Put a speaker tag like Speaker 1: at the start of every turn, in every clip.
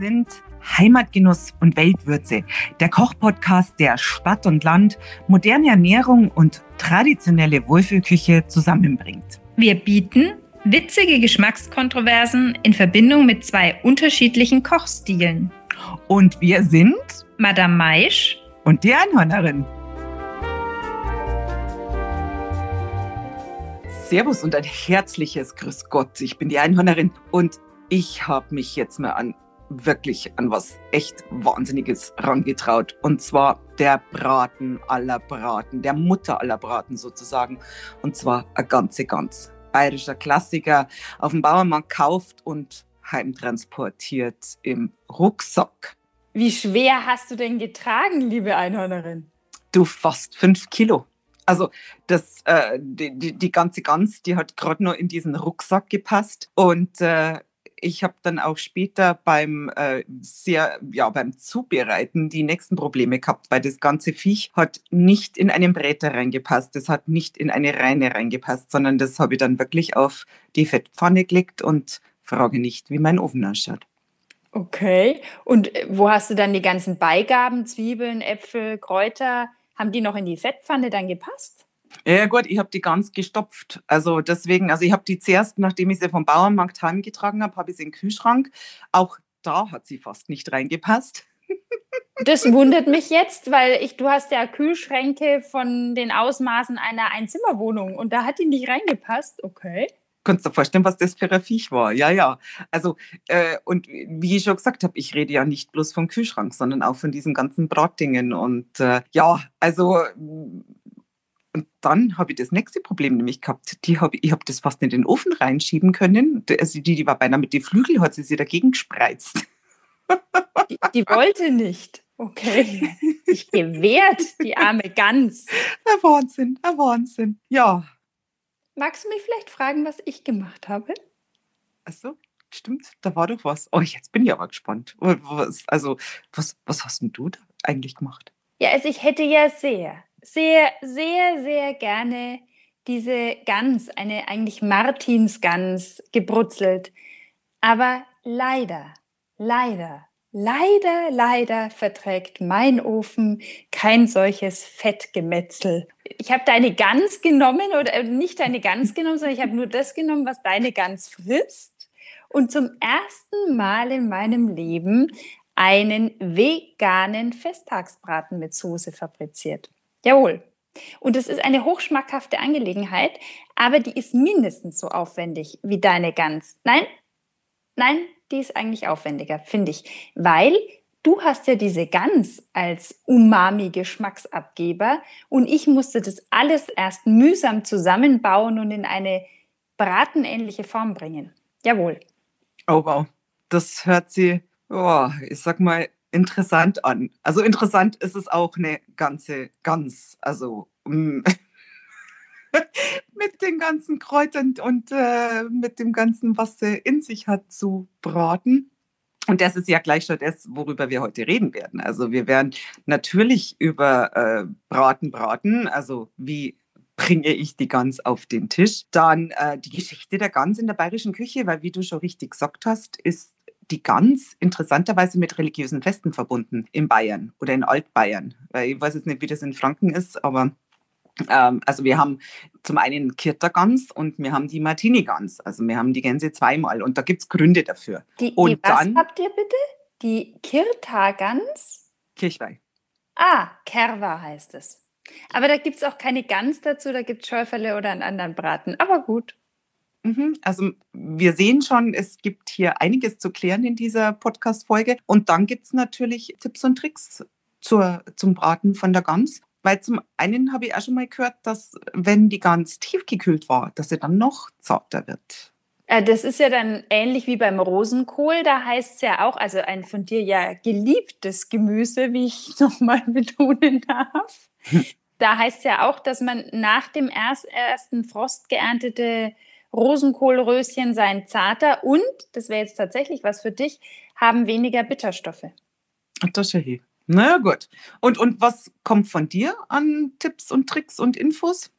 Speaker 1: sind Heimatgenuss und Weltwürze, der Kochpodcast, der Stadt und Land, moderne Ernährung und traditionelle Wohlfühlküche zusammenbringt.
Speaker 2: Wir bieten witzige Geschmackskontroversen in Verbindung mit zwei unterschiedlichen Kochstilen.
Speaker 1: Und wir sind
Speaker 2: Madame Maisch
Speaker 1: und die Einhörnerin. Servus und ein herzliches Grüß Gott. Ich bin die Einhörnerin und ich habe mich jetzt mal an wirklich an was echt Wahnsinniges rangetraut. Und zwar der Braten aller Braten, der Mutter aller Braten sozusagen. Und zwar ein ganze ganz bayerischer Klassiker auf dem Bauernmarkt kauft und heimtransportiert im Rucksack.
Speaker 2: Wie schwer hast du denn getragen, liebe Einhörnerin?
Speaker 1: Du fast fünf Kilo. Also das, äh, die, die, die ganze Gans, die hat gerade noch in diesen Rucksack gepasst. Und äh, ich habe dann auch später beim äh, sehr, ja, beim Zubereiten die nächsten Probleme gehabt, weil das ganze Viech hat nicht in einen Bräter reingepasst, das hat nicht in eine Reine reingepasst, sondern das habe ich dann wirklich auf die Fettpfanne gelegt und frage nicht, wie mein Ofen ausschaut.
Speaker 2: Okay. Und äh, wo hast du dann die ganzen Beigaben, Zwiebeln, Äpfel, Kräuter? Haben die noch in die Fettpfanne dann gepasst?
Speaker 1: Ja gut, ich habe die ganz gestopft. Also deswegen, also ich habe die zuerst, nachdem ich sie vom Bauernmarkt heimgetragen habe, habe ich sie in den Kühlschrank. Auch da hat sie fast nicht reingepasst.
Speaker 2: Das wundert mich jetzt, weil ich, du hast ja Kühlschränke von den Ausmaßen einer Einzimmerwohnung und da hat die nicht reingepasst. Okay.
Speaker 1: Kannst du dir vorstellen, was das für ein Viech war? Ja, ja. Also, äh, und wie ich schon gesagt habe, ich rede ja nicht bloß vom Kühlschrank, sondern auch von diesen ganzen Bratdingen. Und äh, ja, also und dann habe ich das nächste Problem nämlich gehabt. Die hab, ich habe das fast in den Ofen reinschieben können. Also die, die war beinahe mit den Flügeln, hat sie sich dagegen gespreizt.
Speaker 2: Die, die wollte nicht. Okay. Ich gewehrt, die arme Gans.
Speaker 1: Ein Wahnsinn, ein Wahnsinn. Ja.
Speaker 2: Magst du mich vielleicht fragen, was ich gemacht habe?
Speaker 1: Achso, stimmt, da war doch was. Oh, jetzt bin ich aber gespannt. Was, also, was, was hast denn du da eigentlich gemacht?
Speaker 2: Ja, also ich hätte ja sehr, sehr, sehr, sehr gerne diese Gans, eine eigentlich Martinsgans, gebrutzelt. Aber leider, leider, leider, leider verträgt mein Ofen kein solches Fettgemetzel. Ich habe deine Gans genommen oder äh, nicht deine Gans genommen, sondern ich habe nur das genommen, was deine Gans frisst. Und zum ersten Mal in meinem Leben einen veganen Festtagsbraten mit Soße fabriziert. Jawohl. Und es ist eine hochschmackhafte Angelegenheit, aber die ist mindestens so aufwendig wie deine Gans. Nein, nein, die ist eigentlich aufwendiger, finde ich, weil du hast ja diese Gans als Umami-Geschmacksabgeber und ich musste das alles erst mühsam zusammenbauen und in eine bratenähnliche Form bringen. Jawohl.
Speaker 1: Oh wow, das hört sie, oh, ich sag mal, interessant an. Also interessant ist es auch eine ganze Gans. Also mm, mit den ganzen Kräutern und äh, mit dem ganzen, was sie in sich hat, zu braten. Und das ist ja gleich schon das, worüber wir heute reden werden. Also wir werden natürlich über äh, Braten braten, also wie bringe ich die Gans auf den Tisch. Dann äh, die Geschichte der Gans in der bayerischen Küche, weil wie du schon richtig gesagt hast, ist die Gans interessanterweise mit religiösen Festen verbunden in Bayern oder in Altbayern. Ich weiß jetzt nicht, wie das in Franken ist, aber ähm, also wir haben zum einen Kirtergans und wir haben die Martini-Gans. Also wir haben die Gänse zweimal und da gibt es Gründe dafür.
Speaker 2: Die,
Speaker 1: und
Speaker 2: die was dann, habt ihr bitte? Die Kirta-Gans?
Speaker 1: Kirchweih.
Speaker 2: Ah, Kerwa heißt es. Aber da gibt es auch keine Gans dazu, da gibt es Schäuferle oder einen anderen Braten. Aber gut.
Speaker 1: Mhm. Also wir sehen schon, es gibt hier einiges zu klären in dieser Podcast-Folge. Und dann gibt es natürlich Tipps und Tricks zur, zum Braten von der Gans. Weil zum einen habe ich auch schon mal gehört, dass wenn die Gans tiefgekühlt war, dass sie dann noch zarter wird.
Speaker 2: Äh, das ist ja dann ähnlich wie beim Rosenkohl. Da heißt es ja auch, also ein von dir ja geliebtes Gemüse, wie ich nochmal betonen darf. Da heißt es ja auch, dass man nach dem ersten Frost geerntete Rosenkohlröschen seien zarter und, das wäre jetzt tatsächlich was für dich, haben weniger Bitterstoffe.
Speaker 1: Ach, das ist ja hier. Na gut. Und, und was kommt von dir an Tipps und Tricks und Infos?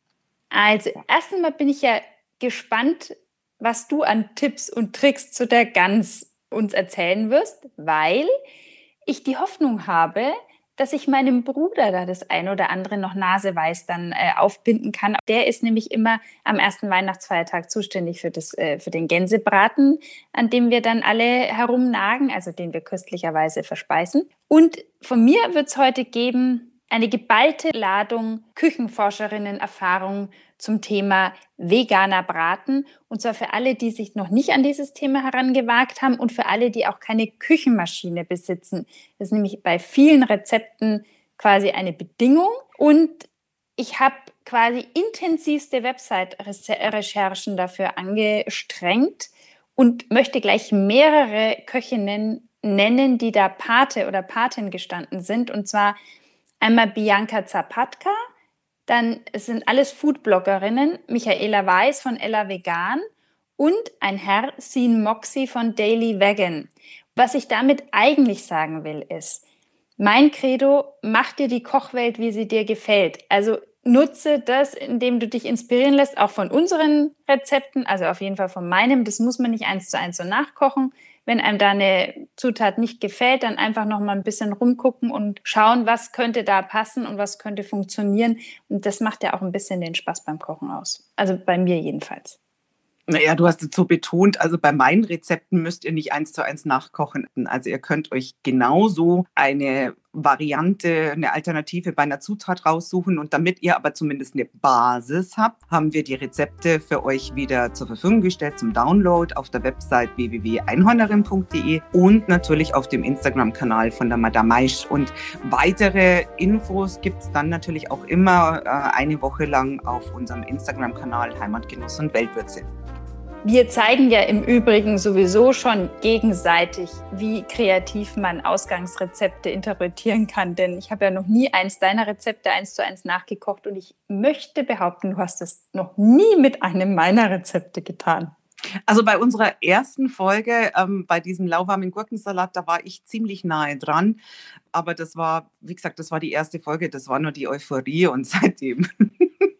Speaker 2: Also, erstens mal bin ich ja gespannt, was du an Tipps und Tricks zu der Gans uns erzählen wirst, weil ich die Hoffnung habe, dass ich meinem Bruder da das ein oder andere noch naseweiß dann äh, aufbinden kann. Der ist nämlich immer am ersten Weihnachtsfeiertag zuständig für, das, äh, für den Gänsebraten, an dem wir dann alle herumnagen, also den wir köstlicherweise verspeisen. Und von mir wird es heute geben eine geballte Ladung Küchenforscherinnen-Erfahrung zum Thema veganer Braten. Und zwar für alle, die sich noch nicht an dieses Thema herangewagt haben und für alle, die auch keine Küchenmaschine besitzen. Das ist nämlich bei vielen Rezepten quasi eine Bedingung. Und ich habe quasi intensivste Website-Recherchen dafür angestrengt und möchte gleich mehrere Köchinnen nennen, die da Pate oder Patin gestanden sind. Und zwar Einmal Bianca Zapatka, dann sind alles Foodbloggerinnen, Michaela Weiß von Ella Vegan und ein Herr Sean Moxie von Daily Vegan. Was ich damit eigentlich sagen will, ist, mein Credo, mach dir die Kochwelt, wie sie dir gefällt. Also nutze das, indem du dich inspirieren lässt, auch von unseren Rezepten, also auf jeden Fall von meinem. Das muss man nicht eins zu eins so nachkochen wenn einem da eine Zutat nicht gefällt, dann einfach noch mal ein bisschen rumgucken und schauen, was könnte da passen und was könnte funktionieren. Und das macht ja auch ein bisschen den Spaß beim Kochen aus. Also bei mir jedenfalls.
Speaker 1: Naja, du hast es so betont, also bei meinen Rezepten müsst ihr nicht eins zu eins nachkochen. Also ihr könnt euch genauso eine Variante, eine Alternative bei einer Zutat raussuchen. Und damit ihr aber zumindest eine Basis habt, haben wir die Rezepte für euch wieder zur Verfügung gestellt zum Download auf der Website www.einhornerin.de und natürlich auf dem Instagram-Kanal von der Madame Maisch. Und weitere Infos gibt es dann natürlich auch immer äh, eine Woche lang auf unserem Instagram-Kanal Heimatgenuss und Weltwürze.
Speaker 2: Wir zeigen ja im Übrigen sowieso schon gegenseitig, wie kreativ man Ausgangsrezepte interpretieren kann. Denn ich habe ja noch nie eins deiner Rezepte eins zu eins nachgekocht und ich möchte behaupten, du hast es noch nie mit einem meiner Rezepte getan.
Speaker 1: Also bei unserer ersten Folge, ähm, bei diesem lauwarmen Gurkensalat, da war ich ziemlich nahe dran. Aber das war, wie gesagt, das war die erste Folge, das war nur die Euphorie und seitdem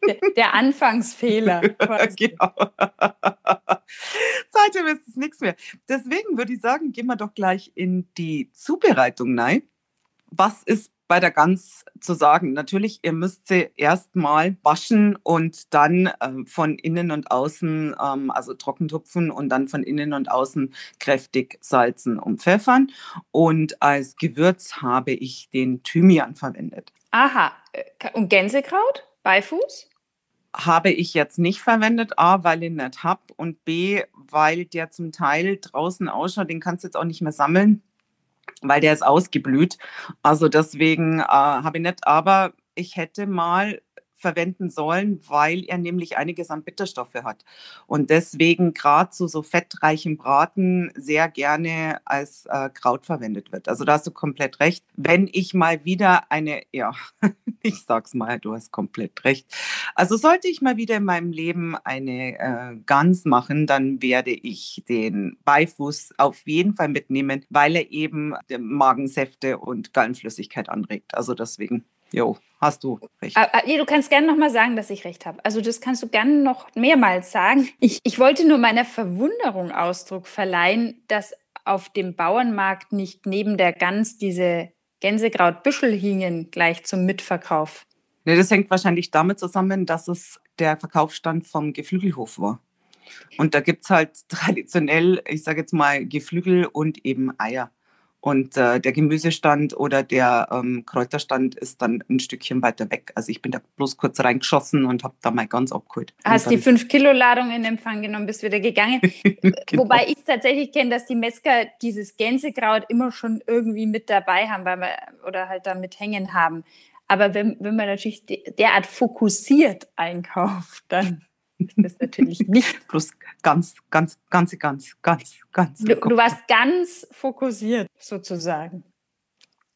Speaker 2: der, der Anfangsfehler. genau.
Speaker 1: Seitdem ist es nichts mehr. Deswegen würde ich sagen, gehen wir doch gleich in die Zubereitung rein. Was ist bei der Gans zu sagen? Natürlich, ihr müsst sie erstmal waschen und dann äh, von innen und außen, ähm, also trocken tupfen und dann von innen und außen kräftig salzen und pfeffern. Und als Gewürz habe ich den Thymian verwendet.
Speaker 2: Aha, äh, und Gänsekraut? Beifuß?
Speaker 1: Habe ich jetzt nicht verwendet. A, weil ich nicht habe und B, weil der zum Teil draußen ausschaut. Den kannst du jetzt auch nicht mehr sammeln, weil der ist ausgeblüht. Also deswegen äh, habe ich nicht. Aber ich hätte mal verwenden sollen, weil er nämlich einiges an Bitterstoffe hat. Und deswegen gerade zu so fettreichen Braten sehr gerne als äh, Kraut verwendet wird. Also da hast du komplett recht. Wenn ich mal wieder eine, ja, ich sag's mal, du hast komplett recht. Also sollte ich mal wieder in meinem Leben eine äh, Gans machen, dann werde ich den Beifuß auf jeden Fall mitnehmen, weil er eben Magensäfte und Gallenflüssigkeit anregt. Also deswegen. Jo, hast du recht.
Speaker 2: Ah, ah, du kannst gerne nochmal sagen, dass ich recht habe. Also das kannst du gerne noch mehrmals sagen. Ich, ich wollte nur meiner Verwunderung Ausdruck verleihen, dass auf dem Bauernmarkt nicht neben der Gans diese Gänsekrautbüschel hingen gleich zum Mitverkauf.
Speaker 1: Nee, das hängt wahrscheinlich damit zusammen, dass es der Verkaufsstand vom Geflügelhof war. Und da gibt es halt traditionell, ich sage jetzt mal, Geflügel und eben Eier. Und äh, der Gemüsestand oder der ähm, Kräuterstand ist dann ein Stückchen weiter weg. Also ich bin da bloß kurz reingeschossen und habe da mal ganz abgeholt.
Speaker 2: Hast die 5-Kilo-Ladung in Empfang genommen, bist wieder gegangen. genau. Wobei ich tatsächlich kenne, dass die Metzger dieses Gänsekraut immer schon irgendwie mit dabei haben weil wir, oder halt damit hängen haben. Aber wenn, wenn man natürlich derart fokussiert einkauft, dann ist das natürlich nicht.
Speaker 1: Plus ganz, ganz, ganz, ganz, ganz, ganz.
Speaker 2: Du, du warst ganz fokussiert sozusagen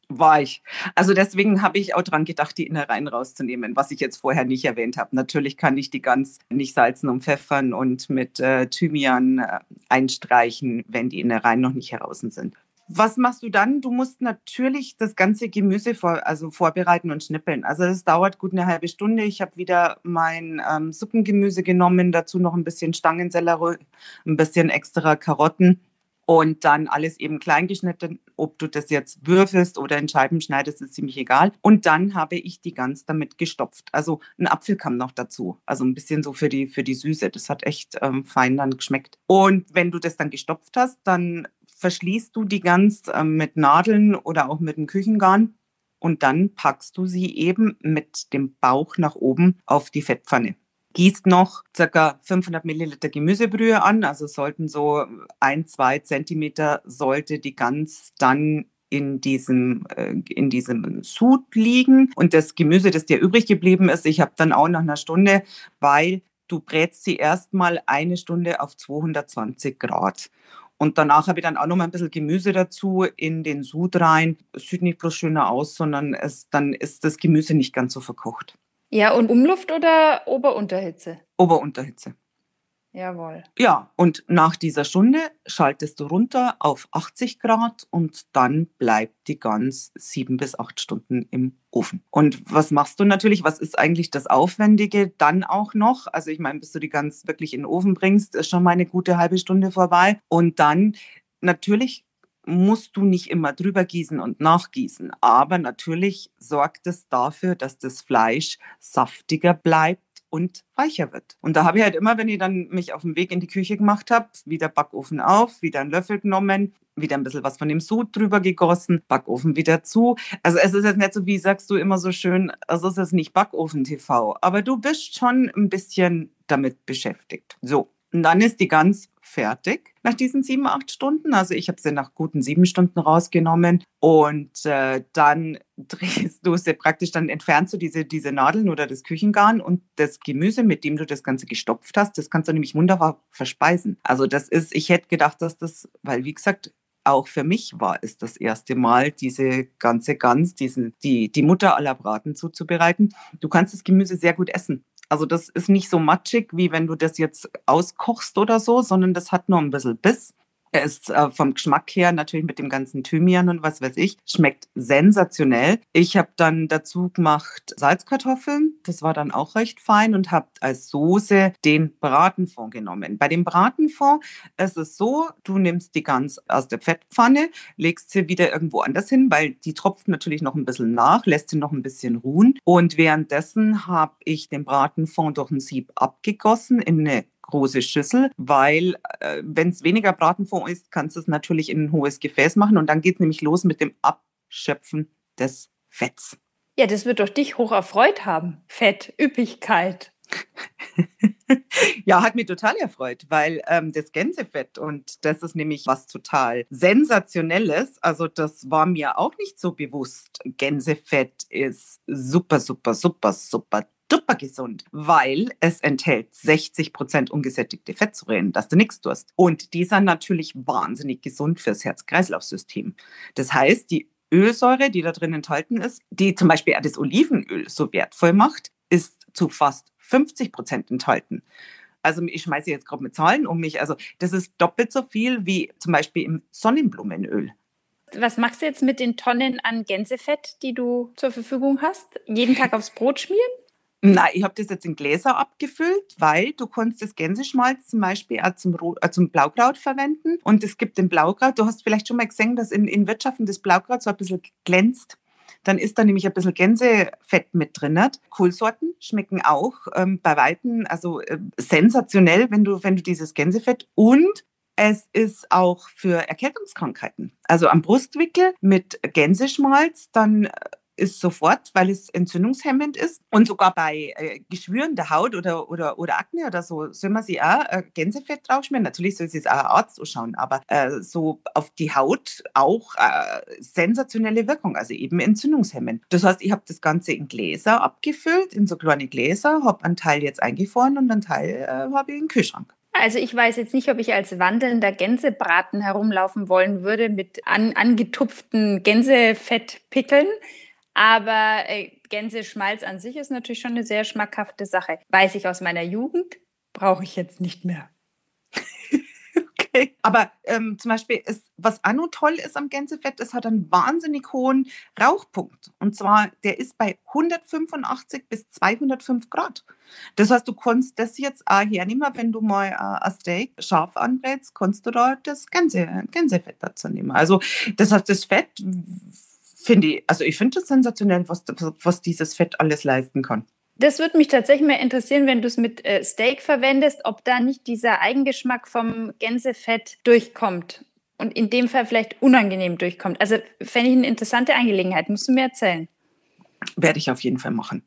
Speaker 1: war ich. Also deswegen habe ich auch dran gedacht, die Innereien rauszunehmen, was ich jetzt vorher nicht erwähnt habe. Natürlich kann ich die ganz nicht salzen und pfeffern und mit äh, Thymian äh, einstreichen, wenn die Innereien noch nicht heraus sind. Was machst du dann? Du musst natürlich das ganze Gemüse vor, also vorbereiten und schnippeln. Also das dauert gut eine halbe Stunde. Ich habe wieder mein ähm, Suppengemüse genommen, dazu noch ein bisschen Stangensellerie, ein bisschen extra Karotten und dann alles eben klein geschnitten. Ob du das jetzt würfelst oder in Scheiben schneidest, ist ziemlich egal. Und dann habe ich die Gans damit gestopft. Also ein Apfel kam noch dazu. Also ein bisschen so für die, für die Süße. Das hat echt ähm, fein dann geschmeckt. Und wenn du das dann gestopft hast, dann verschließt du die Gans ähm, mit Nadeln oder auch mit einem Küchengarn. Und dann packst du sie eben mit dem Bauch nach oben auf die Fettpfanne gießt noch circa 500 Milliliter Gemüsebrühe an, also sollten so ein, zwei Zentimeter sollte die Gans dann in diesem, äh, in diesem Sud liegen. Und das Gemüse, das dir übrig geblieben ist, ich habe dann auch nach einer Stunde, weil du brätst sie erstmal eine Stunde auf 220 Grad. Und danach habe ich dann auch noch mal ein bisschen Gemüse dazu in den Sud rein. Es sieht nicht bloß schöner aus, sondern es, dann ist das Gemüse nicht ganz so verkocht.
Speaker 2: Ja, und Umluft oder Ober-Unterhitze?
Speaker 1: Ober-Unterhitze.
Speaker 2: Jawohl.
Speaker 1: Ja, und nach dieser Stunde schaltest du runter auf 80 Grad und dann bleibt die Gans sieben bis acht Stunden im Ofen. Und was machst du natürlich? Was ist eigentlich das Aufwendige dann auch noch? Also ich meine, bis du die Gans wirklich in den Ofen bringst, ist schon mal eine gute halbe Stunde vorbei. Und dann natürlich musst du nicht immer drüber gießen und nachgießen. Aber natürlich sorgt es dafür, dass das Fleisch saftiger bleibt und weicher wird. Und da habe ich halt immer, wenn ich dann mich auf den Weg in die Küche gemacht habe, wieder Backofen auf, wieder einen Löffel genommen, wieder ein bisschen was von dem Sud drüber gegossen, Backofen wieder zu. Also es ist jetzt nicht so, wie sagst du immer so schön, also es ist nicht Backofen-TV, aber du bist schon ein bisschen damit beschäftigt. So, und dann ist die Gans fertig nach diesen sieben, acht Stunden. Also ich habe sie nach guten sieben Stunden rausgenommen und äh, dann drehst du sie praktisch, dann entfernst du diese, diese Nadeln oder das Küchengarn und das Gemüse, mit dem du das Ganze gestopft hast, das kannst du nämlich wunderbar verspeisen. Also das ist, ich hätte gedacht, dass das, weil wie gesagt, auch für mich war es das erste Mal, diese ganze Gans, diesen, die, die Mutter aller Braten zuzubereiten. Du kannst das Gemüse sehr gut essen. Also das ist nicht so matschig, wie wenn du das jetzt auskochst oder so, sondern das hat nur ein bisschen Biss. Er ist äh, vom Geschmack her natürlich mit dem ganzen Thymian und was weiß ich, schmeckt sensationell. Ich habe dann dazu gemacht Salzkartoffeln, das war dann auch recht fein und habe als Soße den Bratenfond genommen. Bei dem Bratenfond ist es so, du nimmst die Gans aus der Fettpfanne, legst sie wieder irgendwo anders hin, weil die tropft natürlich noch ein bisschen nach, lässt sie noch ein bisschen ruhen und währenddessen habe ich den Bratenfond durch ein Sieb abgegossen in eine große Schüssel, weil äh, wenn es weniger Bratenfond ist, kannst du es natürlich in ein hohes Gefäß machen und dann geht es nämlich los mit dem Abschöpfen des Fetts.
Speaker 2: Ja, das wird doch dich hoch erfreut haben. Fett, Üppigkeit.
Speaker 1: ja, hat mich total erfreut, weil ähm, das Gänsefett und das ist nämlich was total sensationelles. Also das war mir auch nicht so bewusst. Gänsefett ist super, super, super, super super gesund, weil es enthält 60 Prozent ungesättigte Fettsäuren, dass du nichts tust. Und die sind natürlich wahnsinnig gesund fürs Herz-Kreislauf-System. Das heißt, die Ölsäure, die da drin enthalten ist, die zum Beispiel auch das Olivenöl so wertvoll macht, ist zu fast 50 Prozent enthalten. Also ich schmeiße jetzt gerade mit Zahlen um mich. Also das ist doppelt so viel wie zum Beispiel im Sonnenblumenöl.
Speaker 2: Was machst du jetzt mit den Tonnen an Gänsefett, die du zur Verfügung hast? Jeden Tag aufs Brot schmieren?
Speaker 1: Nein, ich habe das jetzt in Gläser abgefüllt, weil du kannst das Gänseschmalz zum Beispiel auch zum, Rot, äh, zum Blaukraut verwenden. Und es gibt den Blaukraut, du hast vielleicht schon mal gesehen, dass in, in Wirtschaften das Blaukraut so ein bisschen glänzt. Dann ist da nämlich ein bisschen Gänsefett mit drin. Kohlsorten schmecken auch ähm, bei Weitem, also äh, sensationell, wenn du, wenn du dieses Gänsefett und es ist auch für Erkältungskrankheiten. Also am Brustwickel mit Gänseschmalz, dann äh, ist sofort, weil es entzündungshemmend ist. Und sogar bei äh, Geschwüren der Haut oder, oder, oder Akne oder so, soll man sich auch äh, Gänsefett draufschmieren. Natürlich soll sich auch ein Arzt anschauen, aber äh, so auf die Haut auch äh, sensationelle Wirkung, also eben entzündungshemmend. Das heißt, ich habe das Ganze in Gläser abgefüllt, in so kleine Gläser, habe einen Teil jetzt eingefroren und einen Teil äh, habe ich im Kühlschrank.
Speaker 2: Also ich weiß jetzt nicht, ob ich als wandelnder Gänsebraten herumlaufen wollen würde mit an, angetupften Gänsefettpickeln. Aber äh, Gänseschmalz an sich ist natürlich schon eine sehr schmackhafte Sache. Weiß ich aus meiner Jugend, brauche ich jetzt nicht mehr.
Speaker 1: Aber ähm, zum Beispiel, ist, was auch noch toll ist am Gänsefett, es hat einen wahnsinnig hohen Rauchpunkt. Und zwar, der ist bei 185 bis 205 Grad. Das heißt, du kannst das jetzt auch hernehmen, wenn du mal äh, ein Steak scharf anbrätst, kannst du da das Gänse, Gänsefett dazu nehmen. Also das heißt, das Fett finde ich, also ich finde das sensationell, was, was dieses Fett alles leisten kann.
Speaker 2: Das würde mich tatsächlich mal interessieren, wenn du es mit äh, Steak verwendest, ob da nicht dieser Eigengeschmack vom Gänsefett durchkommt und in dem Fall vielleicht unangenehm durchkommt. Also fände ich eine interessante Angelegenheit. Musst du mir erzählen.
Speaker 1: Werde ich auf jeden Fall machen.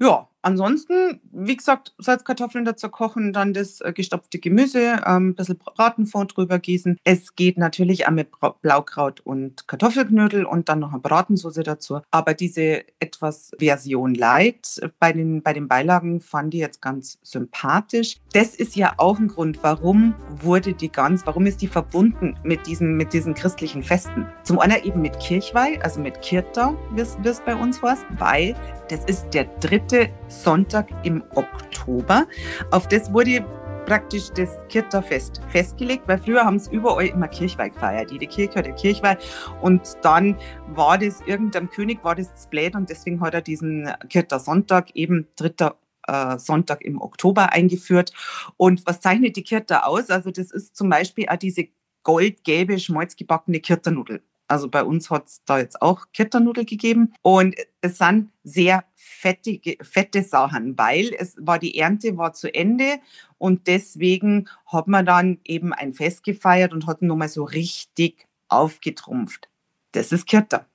Speaker 1: Ja, ansonsten, wie gesagt, Salzkartoffeln dazu kochen, dann das äh, gestopfte Gemüse, ähm, ein bisschen Bratenfond drüber gießen. Es geht natürlich auch mit Blaukraut und Kartoffelknödel und dann noch eine Bratensauce dazu. Aber diese etwas Version Light bei den, bei den Beilagen fand ich jetzt ganz sympathisch. Das ist ja auch ein Grund, warum wurde die Gans, warum ist die verbunden mit diesen, mit diesen christlichen Festen? Zum einen eben mit Kirchweih, also mit Kirta, wie es bei uns heißt, weil das ist der dritte Sonntag im Oktober. Auf das wurde praktisch das Kirchterfest festgelegt, weil früher haben es überall immer Kirchweih gefeiert. Jede Kirche hat eine Kirchweih und dann war das irgendeinem König war das blöd und deswegen hat er diesen Kirchter Sonntag eben dritter äh, Sonntag im Oktober eingeführt. Und was zeichnet die Kirter aus? Also das ist zum Beispiel auch diese goldgelbe schmalzgebackene Kirternudel. Also bei uns hat es da jetzt auch Kirternudel gegeben und es sind sehr fettige, fette Sachen, weil es war die Ernte war zu Ende und deswegen hat man dann eben ein Fest gefeiert und hat nochmal so richtig aufgetrumpft. Das ist Kirta.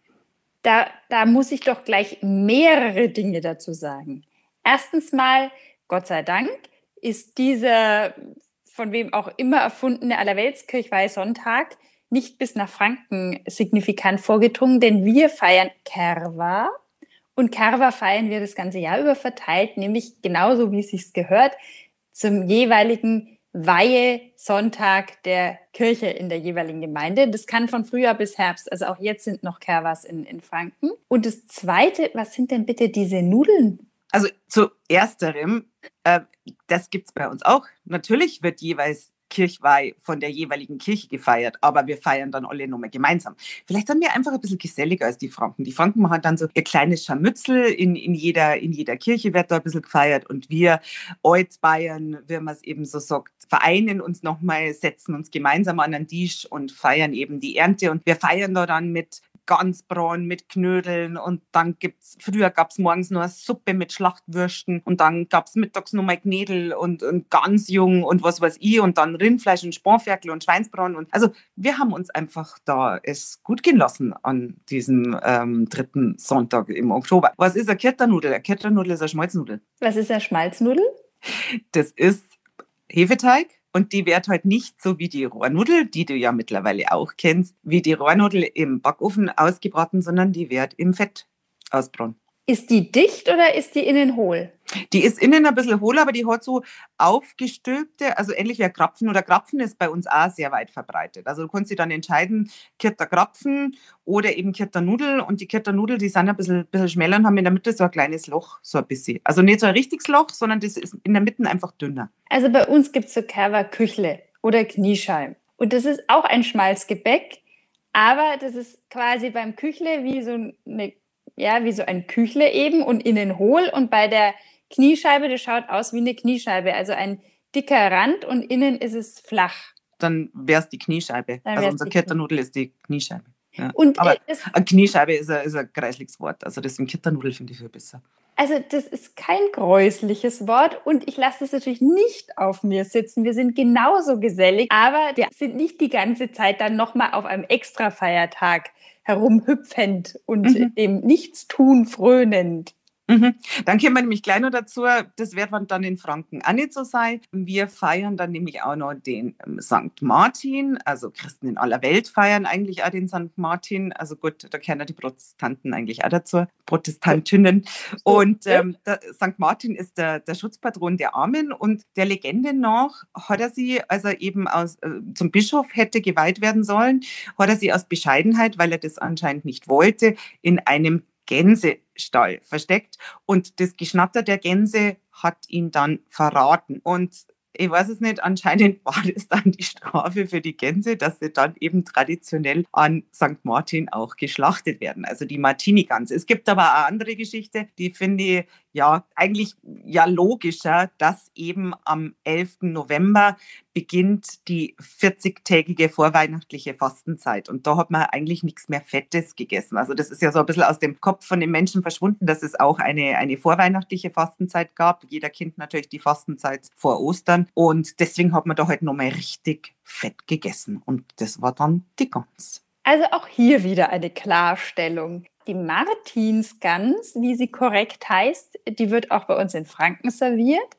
Speaker 2: Da, da muss ich doch gleich mehrere Dinge dazu sagen. Erstens mal, Gott sei Dank, ist dieser von wem auch immer erfundene Allerweltskirchweih-Sonntag nicht bis nach Franken signifikant vorgedrungen, denn wir feiern Kerwa und Karwa feiern wir das ganze Jahr über verteilt, nämlich genauso wie es sich gehört, zum jeweiligen Weihe-Sonntag der Kirche in der jeweiligen Gemeinde. Das kann von Frühjahr bis Herbst. Also auch jetzt sind noch Kerwas in, in Franken. Und das Zweite, was sind denn bitte diese Nudeln?
Speaker 1: Also zu ersterem, äh, das gibt es bei uns auch. Natürlich wird jeweils Kirchweih von der jeweiligen Kirche gefeiert, aber wir feiern dann alle nochmal gemeinsam. Vielleicht sind wir einfach ein bisschen geselliger als die Franken. Die Franken machen dann so ihr kleines Scharmützel, in, in, jeder, in jeder Kirche wird da ein bisschen gefeiert und wir Bayern, wie man es eben so sagt, vereinen uns nochmal, setzen uns gemeinsam an den Tisch und feiern eben die Ernte und wir feiern da dann mit Gansbraun mit Knödeln und dann gibt's, früher gab's morgens nur eine Suppe mit Schlachtwürsten und dann gab's mittags nur mal Knädel und, und Gansjung und was weiß ich und dann Rindfleisch und Spanferkel und Schweinsbraun und also wir haben uns einfach da es gut gehen lassen an diesem ähm, dritten Sonntag im Oktober. Was ist eine Ketternudel? Eine Ketternudel ist eine Schmalznudel.
Speaker 2: Was ist eine Schmalznudel?
Speaker 1: Das ist Hefeteig und die wird halt nicht so wie die Rohrnudel, die du ja mittlerweile auch kennst, wie die Rohrnudel im Backofen ausgebraten, sondern die wird im Fett ausbraten.
Speaker 2: Ist die dicht oder ist die innen hohl?
Speaker 1: Die ist innen ein bisschen hohl, aber die hat so aufgestülpte, also ähnlich wie Krapfen oder Krapfen ist bei uns auch sehr weit verbreitet. Also du kannst dich dann entscheiden, Kirter Krapfen oder eben Kirter Nudel und die Kirter Nudel, die sind ein bisschen, bisschen schmäler und haben in der Mitte so ein kleines Loch, so ein bisschen. Also nicht so ein richtiges Loch, sondern das ist in der Mitte einfach dünner.
Speaker 2: Also bei uns gibt es so Kerber Küchle oder Kniescheiben. Und das ist auch ein Schmalzgebäck, aber das ist quasi beim Küchle wie so eine ja, wie so ein Küchle eben und innen hohl. Und bei der Kniescheibe, das schaut aus wie eine Kniescheibe, also ein dicker Rand und innen ist es flach.
Speaker 1: Dann wäre es die Kniescheibe. Dann also unser Ketternudel ist die Kniescheibe. Ja.
Speaker 2: Und
Speaker 1: Aber eine Kniescheibe ist ein, ist ein kreisliches Wort. Also das im Ketternudel finde ich viel besser.
Speaker 2: Also das ist kein gräusliches Wort und ich lasse es natürlich nicht auf mir sitzen. Wir sind genauso gesellig, aber wir sind nicht die ganze Zeit dann nochmal auf einem extra Feiertag herumhüpfend und mhm. dem Nichtstun frönend.
Speaker 1: Mhm. Dann kommen wir nämlich gleich noch dazu, das wird dann in Franken auch nicht so sein. Wir feiern dann nämlich auch noch den ähm, St. Martin, also Christen in aller Welt feiern eigentlich auch den St. Martin. Also gut, da kennen die Protestanten eigentlich auch dazu, Protestantinnen. Und ähm, St. Martin ist der, der, Schutzpatron der Armen und der Legende nach hat er sie, als er eben aus, äh, zum Bischof hätte geweiht werden sollen, hat er sie aus Bescheidenheit, weil er das anscheinend nicht wollte, in einem Gänsestall versteckt und das Geschnatter der Gänse hat ihn dann verraten. Und ich weiß es nicht, anscheinend war das dann die Strafe für die Gänse, dass sie dann eben traditionell an St. Martin auch geschlachtet werden, also die Martini-Gans. Es gibt aber eine andere Geschichte, die finde ich ja eigentlich ja logischer, dass eben am 11. November beginnt die 40-tägige vorweihnachtliche Fastenzeit. Und da hat man eigentlich nichts mehr Fettes gegessen. Also das ist ja so ein bisschen aus dem Kopf von den Menschen verschwunden, dass es auch eine, eine vorweihnachtliche Fastenzeit gab. Jeder kennt natürlich die Fastenzeit vor Ostern. Und deswegen hat man da halt nochmal richtig fett gegessen. Und das war dann die Gans.
Speaker 2: Also auch hier wieder eine Klarstellung. Die Martinsgans, wie sie korrekt heißt, die wird auch bei uns in Franken serviert.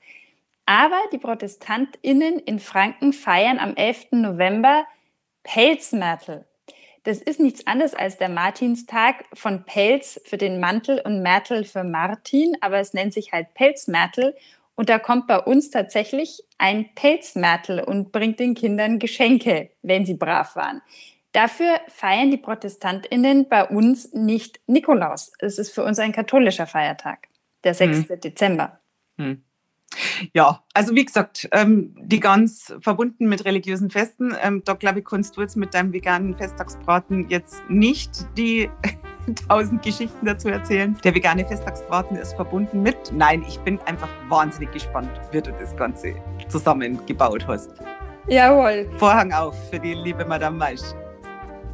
Speaker 2: Aber die ProtestantInnen in Franken feiern am 11. November Pelzmärtel. Das ist nichts anderes als der Martinstag von Pelz für den Mantel und Märtel für Martin, aber es nennt sich halt Pelzmärtel. Und da kommt bei uns tatsächlich ein Pelzmärtel und bringt den Kindern Geschenke, wenn sie brav waren. Dafür feiern die ProtestantInnen bei uns nicht Nikolaus. Es ist für uns ein katholischer Feiertag, der 6. Hm. Dezember. Hm.
Speaker 1: Ja, also wie gesagt, ähm, die ganz verbunden mit religiösen Festen. Ähm, da glaube ich, kannst du jetzt mit deinem veganen Festtagsbraten jetzt nicht die tausend Geschichten dazu erzählen. Der vegane Festtagsbraten ist verbunden mit. Nein, ich bin einfach wahnsinnig gespannt, wie du das Ganze zusammengebaut hast.
Speaker 2: Jawohl.
Speaker 1: Vorhang auf für die liebe Madame Maisch.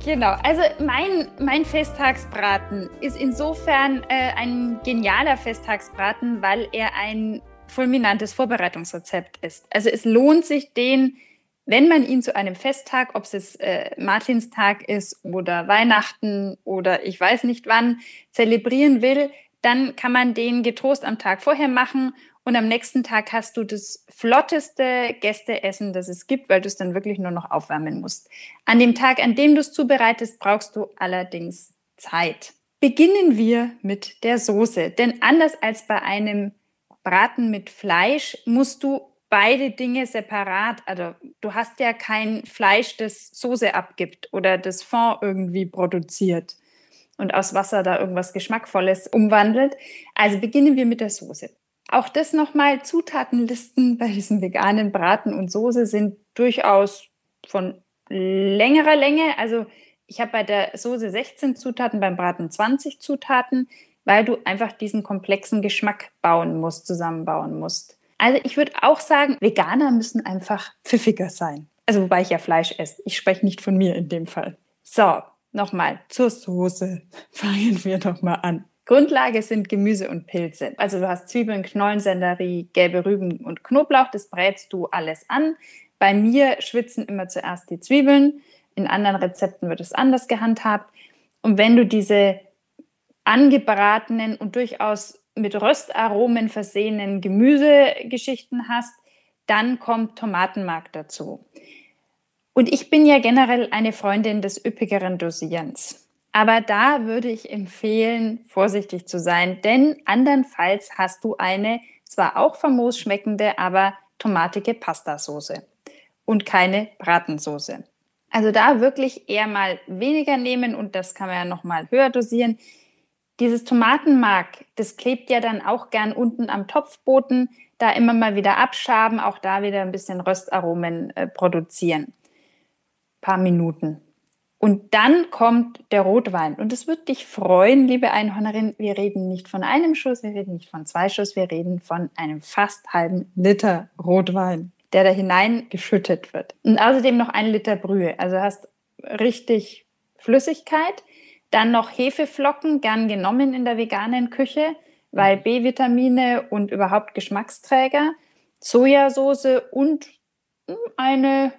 Speaker 2: Genau, also mein, mein Festtagsbraten ist insofern äh, ein genialer Festtagsbraten, weil er ein fulminantes Vorbereitungsrezept ist. Also es lohnt sich, den, wenn man ihn zu einem Festtag, ob es äh, Martinstag ist oder Weihnachten oder ich weiß nicht wann, zelebrieren will, dann kann man den getrost am Tag vorher machen und am nächsten Tag hast du das flotteste Gästeessen, das es gibt, weil du es dann wirklich nur noch aufwärmen musst. An dem Tag, an dem du es zubereitest, brauchst du allerdings Zeit. Beginnen wir mit der Soße, denn anders als bei einem Braten mit Fleisch musst du beide Dinge separat, also du hast ja kein Fleisch, das Soße abgibt oder das Fond irgendwie produziert und aus Wasser da irgendwas Geschmackvolles umwandelt. Also beginnen wir mit der Soße. Auch das nochmal, Zutatenlisten bei diesem veganen Braten und Soße sind durchaus von längerer Länge. Also ich habe bei der Soße 16 Zutaten, beim Braten 20 Zutaten, weil du einfach diesen komplexen Geschmack bauen musst, zusammenbauen musst. Also ich würde auch sagen, Veganer müssen einfach pfiffiger sein. Also wobei ich ja Fleisch esse. Ich spreche nicht von mir in dem Fall. So, nochmal zur Soße. Fangen wir doch mal an. Grundlage sind Gemüse und Pilze. Also du hast Zwiebeln, Knollensellerie, gelbe Rüben und Knoblauch. Das brätst du alles an. Bei mir schwitzen immer zuerst die Zwiebeln. In anderen Rezepten wird es anders gehandhabt. Und wenn du diese angebratenen und durchaus mit Röstaromen versehenen Gemüsegeschichten hast, dann kommt Tomatenmark dazu. Und ich bin ja generell eine Freundin des üppigeren Dosierens. Aber da würde ich empfehlen, vorsichtig zu sein, denn andernfalls hast du eine zwar auch famos schmeckende, aber tomatige Pastasoße und keine Bratensoße. Also da wirklich eher mal weniger nehmen und das kann man ja noch mal höher dosieren. Dieses Tomatenmark, das klebt ja dann auch gern unten am Topfboden, da immer mal wieder abschaben, auch da wieder ein bisschen Röstaromen äh, produzieren. Ein paar Minuten. Und dann kommt der Rotwein. Und es wird dich freuen, liebe Einhornerin. Wir reden nicht von einem Schuss, wir reden nicht von zwei Schuss, wir reden von einem fast halben Liter Rotwein, der da hineingeschüttet wird. Und außerdem noch ein Liter Brühe. Also hast richtig Flüssigkeit. Dann noch Hefeflocken, gern genommen in der veganen Küche, weil B-Vitamine und überhaupt Geschmacksträger. Sojasauce und eine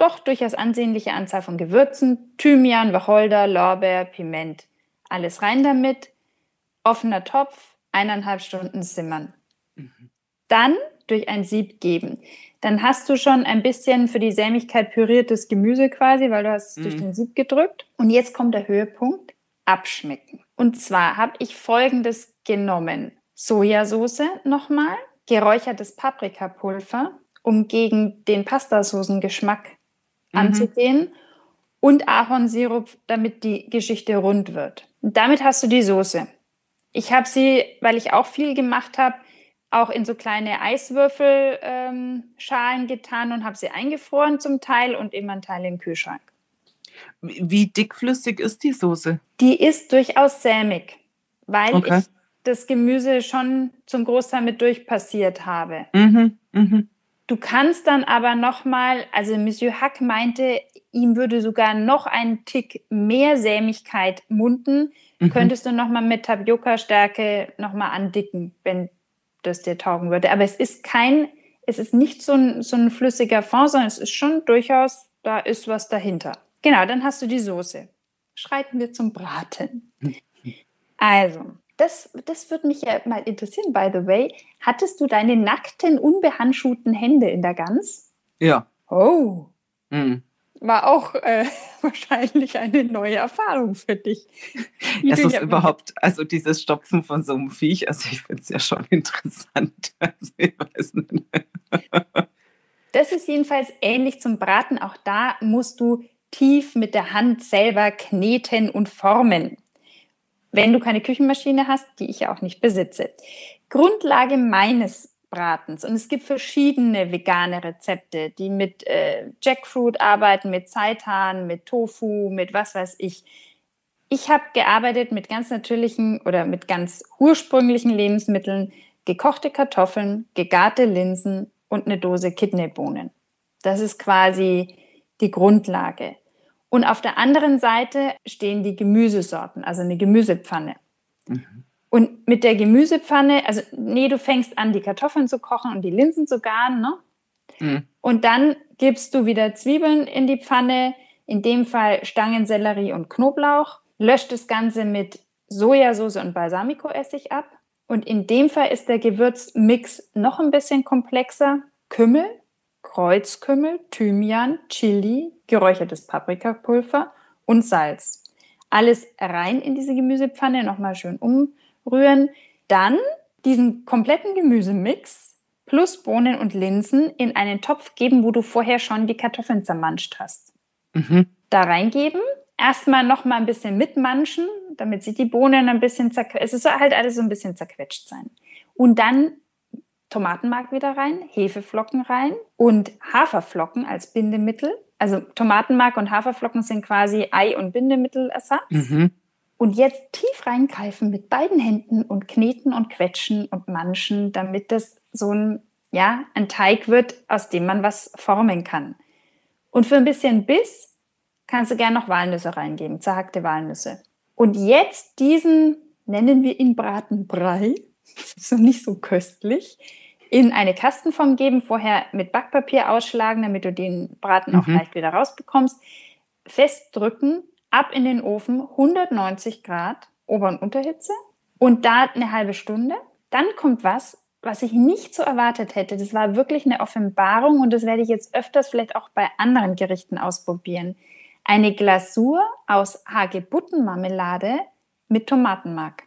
Speaker 2: doch durchaus ansehnliche Anzahl von Gewürzen, Thymian, Wacholder, Lorbeer, Piment. Alles rein damit, offener Topf, eineinhalb Stunden simmern. Mhm. Dann durch ein Sieb geben. Dann hast du schon ein bisschen für die Sämigkeit püriertes Gemüse quasi, weil du hast mhm. durch den Sieb gedrückt. Und jetzt kommt der Höhepunkt, abschmecken. Und zwar habe ich folgendes genommen. Sojasauce nochmal, geräuchertes Paprikapulver, um gegen den Pastasoßengeschmack mhm. anzugehen und Ahornsirup, damit die Geschichte rund wird. Und damit hast du die Soße. Ich habe sie, weil ich auch viel gemacht habe, auch in so kleine Eiswürfelschalen ähm, getan und habe sie eingefroren zum Teil und immer ein Teil im Kühlschrank.
Speaker 1: Wie dickflüssig ist die Soße?
Speaker 2: Die ist durchaus sämig, weil okay. ich das Gemüse schon zum Großteil mit durchpassiert habe. Mhm, mh. Du kannst dann aber noch mal, also Monsieur Hack meinte, ihm würde sogar noch ein Tick mehr Sämigkeit munden. Mhm. Könntest du noch mal mit Tapioca-Stärke noch mal andicken, wenn das dir taugen würde. Aber es ist kein, es ist nicht so ein, so ein flüssiger Fond, sondern es ist schon durchaus, da ist was dahinter. Genau, dann hast du die Soße. Schreiten wir zum Braten. Also, das, das würde mich ja mal interessieren, by the way. Hattest du deine nackten, unbehandschuhten Hände in der Gans?
Speaker 1: Ja.
Speaker 2: Oh. Mhm. War auch äh, wahrscheinlich eine neue Erfahrung für dich.
Speaker 1: Es ist überhaupt, also dieses Stopfen von so einem Viech, also ich finde es ja schon interessant. Also ich weiß nicht.
Speaker 2: Das ist jedenfalls ähnlich zum Braten. Auch da musst du tief mit der Hand selber kneten und formen wenn du keine Küchenmaschine hast, die ich ja auch nicht besitze. Grundlage meines Bratens. Und es gibt verschiedene vegane Rezepte, die mit äh, Jackfruit arbeiten, mit Seitan, mit Tofu, mit was weiß ich. Ich habe gearbeitet mit ganz natürlichen oder mit ganz ursprünglichen Lebensmitteln, gekochte Kartoffeln, gegarte Linsen und eine Dose Kidneybohnen. Das ist quasi die Grundlage. Und auf der anderen Seite stehen die Gemüsesorten, also eine Gemüsepfanne. Mhm. Und mit der Gemüsepfanne, also nee, du fängst an, die Kartoffeln zu kochen und die Linsen zu garen, ne? Mhm. Und dann gibst du wieder Zwiebeln in die Pfanne, in dem Fall Stangensellerie und Knoblauch, löscht das Ganze mit Sojasauce und Balsamicoessig ab. Und in dem Fall ist der Gewürzmix noch ein bisschen komplexer. Kümmel, Kreuzkümmel, Thymian, Chili, geräuchertes Paprikapulver und Salz. Alles rein in diese Gemüsepfanne, nochmal schön umrühren. Dann diesen kompletten Gemüsemix plus Bohnen und Linsen in einen Topf geben, wo du vorher schon die Kartoffeln zermanscht hast. Mhm. Da reingeben, erstmal noch mal ein bisschen mitmanschen, damit sie die Bohnen ein bisschen zerquetscht, es ist halt alles so ein bisschen zerquetscht sein. Und dann Tomatenmark wieder rein, Hefeflocken rein und Haferflocken als Bindemittel. Also Tomatenmark und Haferflocken sind quasi Ei- und Bindemittelersatz. Mhm. Und jetzt tief reingreifen mit beiden Händen und kneten und quetschen und manchen, damit das so ein, ja, ein Teig wird, aus dem man was formen kann. Und für ein bisschen Biss kannst du gerne noch Walnüsse reingeben, zerhackte Walnüsse. Und jetzt diesen, nennen wir ihn Bratenbrei, so nicht so köstlich, in eine Kastenform geben, vorher mit Backpapier ausschlagen, damit du den Braten mhm. auch leicht wieder rausbekommst. Festdrücken, ab in den Ofen, 190 Grad Ober- und Unterhitze und da eine halbe Stunde. Dann kommt was, was ich nicht so erwartet hätte. Das war wirklich eine Offenbarung und das werde ich jetzt öfters vielleicht auch bei anderen Gerichten ausprobieren. Eine Glasur aus Hagebuttenmarmelade mit Tomatenmark.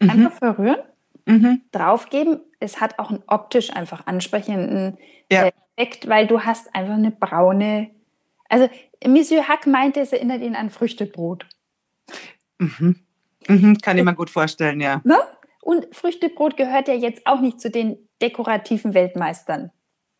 Speaker 2: Mhm. Einfach verrühren mhm. draufgeben. Es hat auch einen optisch einfach ansprechenden ja. Effekt, weil du hast einfach eine braune. Also Monsieur Hack meinte, es erinnert ihn an Früchtebrot.
Speaker 1: Mhm. Mhm, kann ich mir gut vorstellen, ja.
Speaker 2: Ne? Und Früchtebrot gehört ja jetzt auch nicht zu den dekorativen Weltmeistern.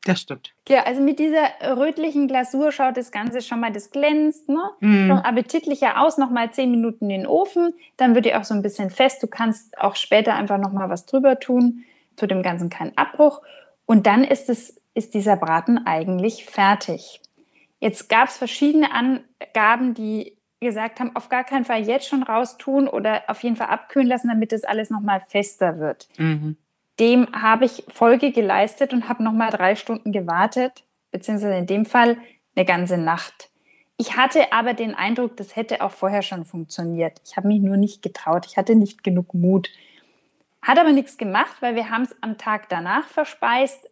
Speaker 1: Das stimmt.
Speaker 2: Ja, also mit dieser rötlichen Glasur schaut das Ganze schon mal, das glänzt, ne? Mm. Schon appetitlicher aus, nochmal zehn Minuten in den Ofen, dann wird die auch so ein bisschen fest. Du kannst auch später einfach nochmal was drüber tun, tut dem Ganzen keinen Abbruch. Und dann ist, es, ist dieser Braten eigentlich fertig. Jetzt gab es verschiedene Angaben, die gesagt haben, auf gar keinen Fall jetzt schon raustun oder auf jeden Fall abkühlen lassen, damit das alles nochmal fester wird. Mhm dem habe ich Folge geleistet und habe nochmal drei Stunden gewartet, beziehungsweise in dem Fall eine ganze Nacht. Ich hatte aber den Eindruck, das hätte auch vorher schon funktioniert. Ich habe mich nur nicht getraut. Ich hatte nicht genug Mut. Hat aber nichts gemacht, weil wir haben es am Tag danach verspeist,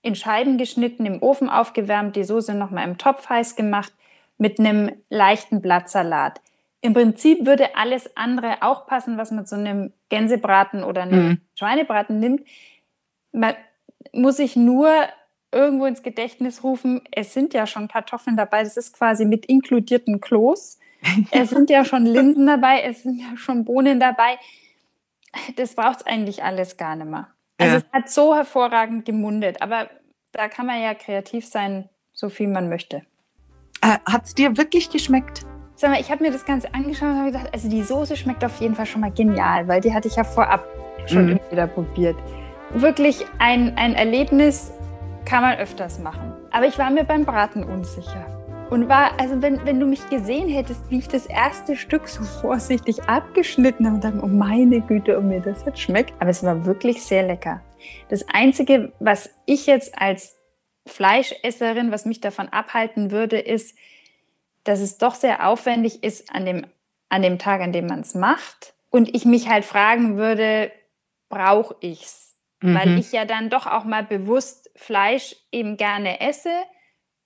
Speaker 2: in Scheiben geschnitten, im Ofen aufgewärmt, die Soße nochmal im Topf heiß gemacht mit einem leichten Blattsalat. Im Prinzip würde alles andere auch passen, was man zu einem Gänsebraten oder einem mhm. Schweinebraten nimmt. Man muss sich nur irgendwo ins Gedächtnis rufen, es sind ja schon Kartoffeln dabei, das ist quasi mit inkludierten Kloß. Es sind ja schon Linsen dabei, es sind ja schon Bohnen dabei. Das braucht es eigentlich alles gar nicht mehr. Also ja. es hat so hervorragend gemundet, aber da kann man ja kreativ sein, so viel man möchte.
Speaker 1: Äh, hat es dir wirklich geschmeckt?
Speaker 2: Sag mal, ich habe mir das Ganze angeschaut und habe gedacht, also die Soße schmeckt auf jeden Fall schon mal genial, weil die hatte ich ja vorab schon mhm. wieder probiert. Wirklich ein, ein Erlebnis kann man öfters machen. Aber ich war mir beim Braten unsicher. Und war, also wenn, wenn du mich gesehen hättest, wie ich das erste Stück so vorsichtig abgeschnitten habe und dann, oh meine Güte, ob mir das jetzt schmeckt. Aber es war wirklich sehr lecker. Das Einzige, was ich jetzt als Fleischesserin, was mich davon abhalten würde, ist, dass es doch sehr aufwendig ist an dem, an dem Tag, an dem man es macht. Und ich mich halt fragen würde, brauche ich's? Mhm. Weil ich ja dann doch auch mal bewusst Fleisch eben gerne esse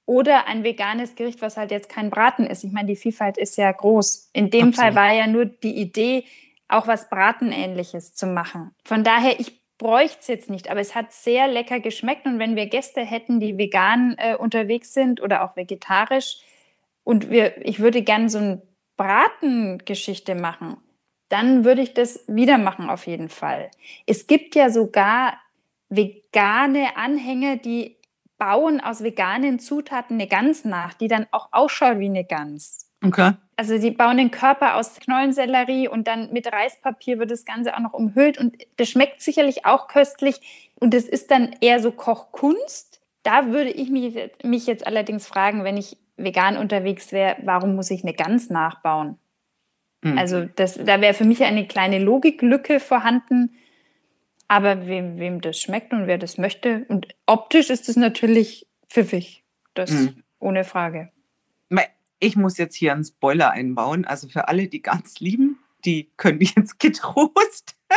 Speaker 2: oder ein veganes Gericht, was halt jetzt kein Braten ist. Ich meine, die Vielfalt ist ja groß. In dem Absolut. Fall war ja nur die Idee, auch was Bratenähnliches zu machen. Von daher, ich bräuchte es jetzt nicht, aber es hat sehr lecker geschmeckt. Und wenn wir Gäste hätten, die vegan äh, unterwegs sind oder auch vegetarisch, und wir, ich würde gerne so eine Bratengeschichte machen, dann würde ich das wieder machen auf jeden Fall. Es gibt ja sogar vegane Anhänger, die bauen aus veganen Zutaten eine Gans nach, die dann auch ausschaut wie eine Gans.
Speaker 1: Okay.
Speaker 2: Also die bauen den Körper aus Knollensellerie und dann mit Reispapier wird das Ganze auch noch umhüllt und das schmeckt sicherlich auch köstlich und das ist dann eher so Kochkunst. Da würde ich mich, mich jetzt allerdings fragen, wenn ich vegan unterwegs wäre, warum muss ich eine Gans nachbauen? Mhm. Also das, da wäre für mich eine kleine Logiklücke vorhanden. Aber wem, wem das schmeckt und wer das möchte. Und optisch ist es natürlich pfiffig. Das mhm. ohne Frage.
Speaker 1: Ich muss jetzt hier einen Spoiler einbauen. Also für alle, die ganz lieben, die können jetzt getrost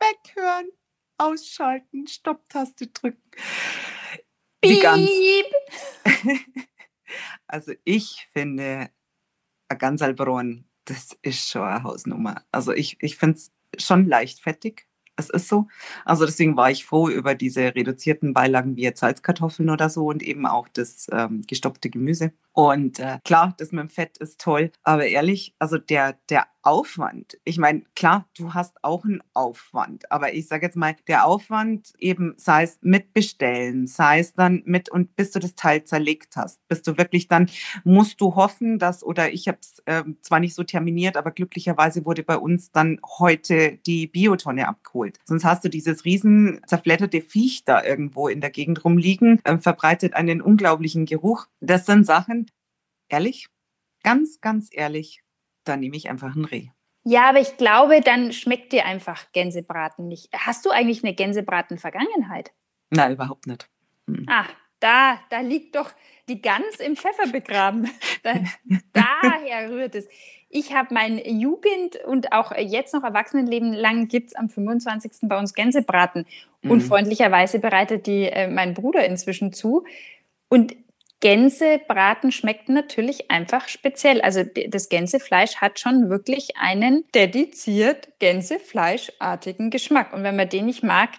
Speaker 1: weghören, ausschalten, Stopptaste drücken.
Speaker 2: Die Gans.
Speaker 1: also ich finde, ein Gansalbron, das ist schon eine Hausnummer. Also ich, ich finde es schon leicht fettig. Es ist so. Also deswegen war ich froh über diese reduzierten Beilagen wie jetzt Salzkartoffeln oder so und eben auch das ähm, gestopfte Gemüse. Und äh, klar, das mit dem Fett ist toll, aber ehrlich, also der, der Aufwand, ich meine, klar, du hast auch einen Aufwand, aber ich sage jetzt mal, der Aufwand eben, sei es mit Bestellen, sei es dann mit und bis du das Teil zerlegt hast, bist du wirklich dann, musst du hoffen, dass, oder ich habe es äh, zwar nicht so terminiert, aber glücklicherweise wurde bei uns dann heute die Biotonne abgeholt. Sonst hast du dieses riesen zerfletterte Viech da irgendwo in der Gegend rumliegen, äh, verbreitet einen unglaublichen Geruch. Das sind Sachen, Ehrlich? Ganz, ganz ehrlich, da nehme ich einfach ein Reh.
Speaker 2: Ja, aber ich glaube, dann schmeckt dir einfach Gänsebraten nicht. Hast du eigentlich eine Gänsebraten-Vergangenheit?
Speaker 1: Nein, überhaupt nicht.
Speaker 2: Hm. Ach, da, da liegt doch die Gans im Pfeffer begraben. Da, daher rührt es. Ich habe mein Jugend- und auch jetzt noch Erwachsenenleben lang gibt es am 25. bei uns Gänsebraten. Mhm. Und freundlicherweise bereitet die äh, mein Bruder inzwischen zu. Und Gänsebraten schmeckt natürlich einfach speziell. Also das Gänsefleisch hat schon wirklich einen dediziert Gänsefleischartigen Geschmack. Und wenn man den nicht mag,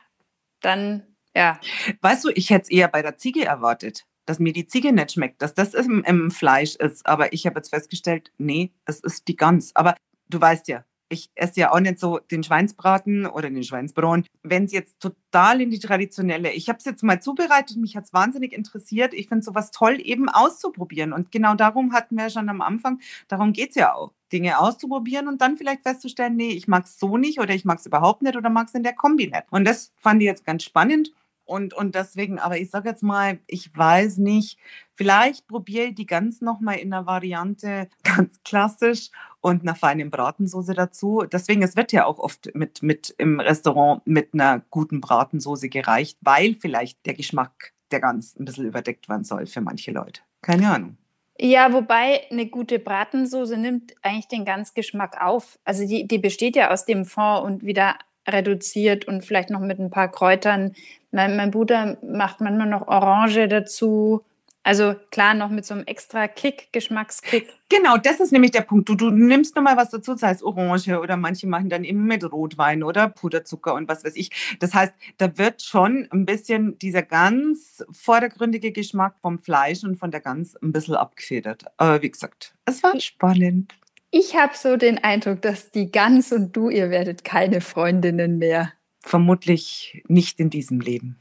Speaker 2: dann ja.
Speaker 1: Weißt du, ich hätte es eher bei der Ziege erwartet, dass mir die Ziege nicht schmeckt, dass das im, im Fleisch ist. Aber ich habe jetzt festgestellt, nee, es ist die Gans. Aber du weißt ja, ich esse ja auch nicht so den Schweinsbraten oder den Schweinsbraten. Wenn es jetzt total in die traditionelle, ich habe es jetzt mal zubereitet, mich hat es wahnsinnig interessiert. Ich finde sowas toll, eben auszuprobieren. Und genau darum hatten wir schon am Anfang, darum geht es ja auch. Dinge auszuprobieren und dann vielleicht festzustellen, nee, ich mag es so nicht oder ich mag es überhaupt nicht oder mag es in der Kombi nicht. Und das fand ich jetzt ganz spannend. Und, und deswegen, aber ich sage jetzt mal, ich weiß nicht, vielleicht probiere ich die ganz nochmal in der Variante ganz klassisch und einer feinen Bratensoße dazu. Deswegen, es wird ja auch oft mit, mit im Restaurant mit einer guten Bratensoße gereicht, weil vielleicht der Geschmack der Gans ein bisschen überdeckt werden soll für manche Leute. Keine Ahnung.
Speaker 2: Ja, wobei eine gute Bratensoße nimmt eigentlich den Ganzgeschmack auf. Also die, die besteht ja aus dem Fond und wieder reduziert und vielleicht noch mit ein paar Kräutern. Mein, mein Bruder macht manchmal noch Orange dazu. Also klar, noch mit so einem extra Kick, Geschmackskick.
Speaker 1: Genau, das ist nämlich der Punkt. Du, du nimmst nochmal was dazu, das heißt Orange oder manche machen dann eben mit Rotwein oder Puderzucker und was weiß ich. Das heißt, da wird schon ein bisschen dieser ganz vordergründige Geschmack vom Fleisch und von der Gans ein bisschen abgefedert. Aber wie gesagt, es war spannend.
Speaker 2: Ich habe so den Eindruck, dass die Gans und du, ihr werdet keine Freundinnen mehr.
Speaker 1: vermutlich nicht in diesem Leben.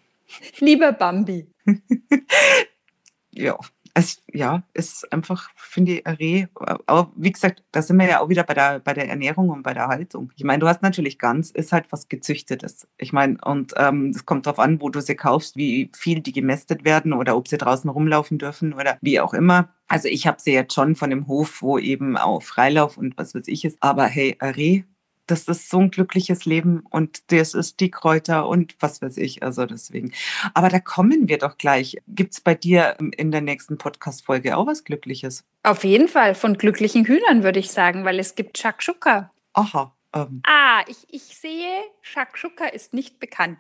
Speaker 2: Lieber Bambi.
Speaker 1: ja, es ja, ist einfach, finde ich, ein Reh. Aber wie gesagt, da sind wir ja auch wieder bei der, bei der Ernährung und bei der Haltung. Ich meine, du hast natürlich Gans, ist halt was Gezüchtetes. Ich meine, und es ähm, kommt darauf an, wo du sie kaufst, wie viel die gemästet werden oder ob sie draußen rumlaufen dürfen oder wie auch immer. Also ich habe sie jetzt schon von dem Hof, wo eben auch Freilauf und was weiß ich ist. Aber hey, ein Reh das ist so ein glückliches Leben und das ist die Kräuter und was weiß ich, also deswegen. Aber da kommen wir doch gleich. Gibt es bei dir in der nächsten Podcast-Folge auch was Glückliches?
Speaker 2: Auf jeden Fall, von glücklichen Hühnern würde ich sagen, weil es gibt Shakshuka.
Speaker 1: Aha.
Speaker 2: Ähm. Ah, ich, ich sehe, Shakshuka ist nicht bekannt.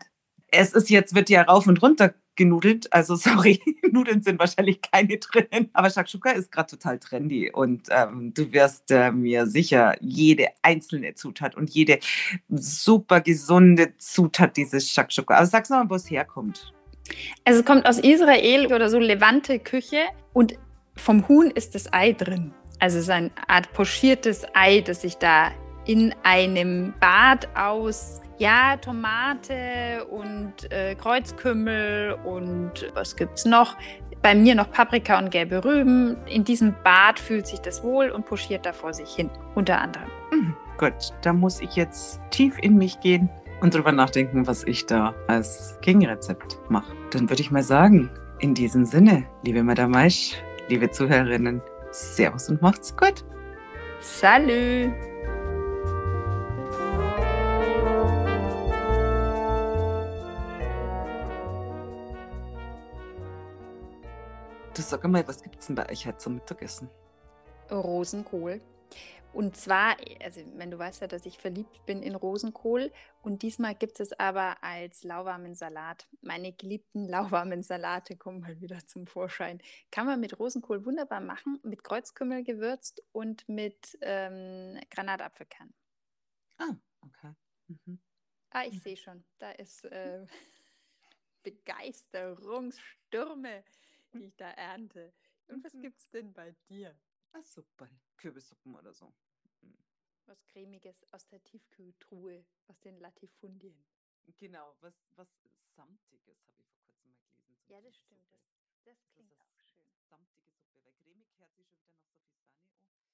Speaker 1: Es ist jetzt, wird ja rauf und runter genudelt. Also sorry, Nudeln sind wahrscheinlich keine drinnen. Aber Shakshuka ist gerade total trendy und ähm, du wirst äh, mir sicher jede einzelne Zutat und jede super gesunde Zutat dieses Shakshuka. Also sag's mal, wo es herkommt.
Speaker 2: Also es kommt aus Israel oder so Levante Küche und vom Huhn ist das Ei drin. Also es ist eine Art pochiertes Ei, das sich da in einem Bad aus ja, Tomate und äh, Kreuzkümmel und was gibt's noch? Bei mir noch Paprika und gelbe Rüben. In diesem Bad fühlt sich das wohl und puschiert da vor sich hin, unter anderem.
Speaker 1: Mhm, gut, da muss ich jetzt tief in mich gehen und drüber nachdenken, was ich da als Gegenrezept mache. Dann würde ich mal sagen, in diesem Sinne, liebe Madame Maisch, liebe Zuhörerinnen, Servus und macht's gut.
Speaker 2: Salut!
Speaker 1: Du sag mal, was gibt es denn bei euch heute zum Mittagessen?
Speaker 2: Rosenkohl. Und zwar, also wenn du weißt ja, dass ich verliebt bin in Rosenkohl und diesmal gibt es aber als lauwarmen Salat. Meine geliebten lauwarmen Salate kommen mal wieder zum Vorschein. Kann man mit Rosenkohl wunderbar machen, mit Kreuzkümmel gewürzt und mit ähm, Granatapfelkern.
Speaker 1: Ah, okay. Mhm.
Speaker 2: Ah, ich sehe schon, da ist äh, Begeisterungsstürme die ich da ernte. Und was mhm. gibt's denn bei dir?
Speaker 1: Ach, Suppen, Kürbissuppen oder so.
Speaker 2: Mhm. Was cremiges aus der Tiefkühltruhe, aus den Latifundien.
Speaker 1: Genau, was, was Samtiges habe ich vor kurzem mal gelesen.
Speaker 2: Ja, das stimmt. Das, das klingt das auch schön.
Speaker 1: Samtige Suppe, weil cremig hört sich schon wieder nach so viel Sahne an.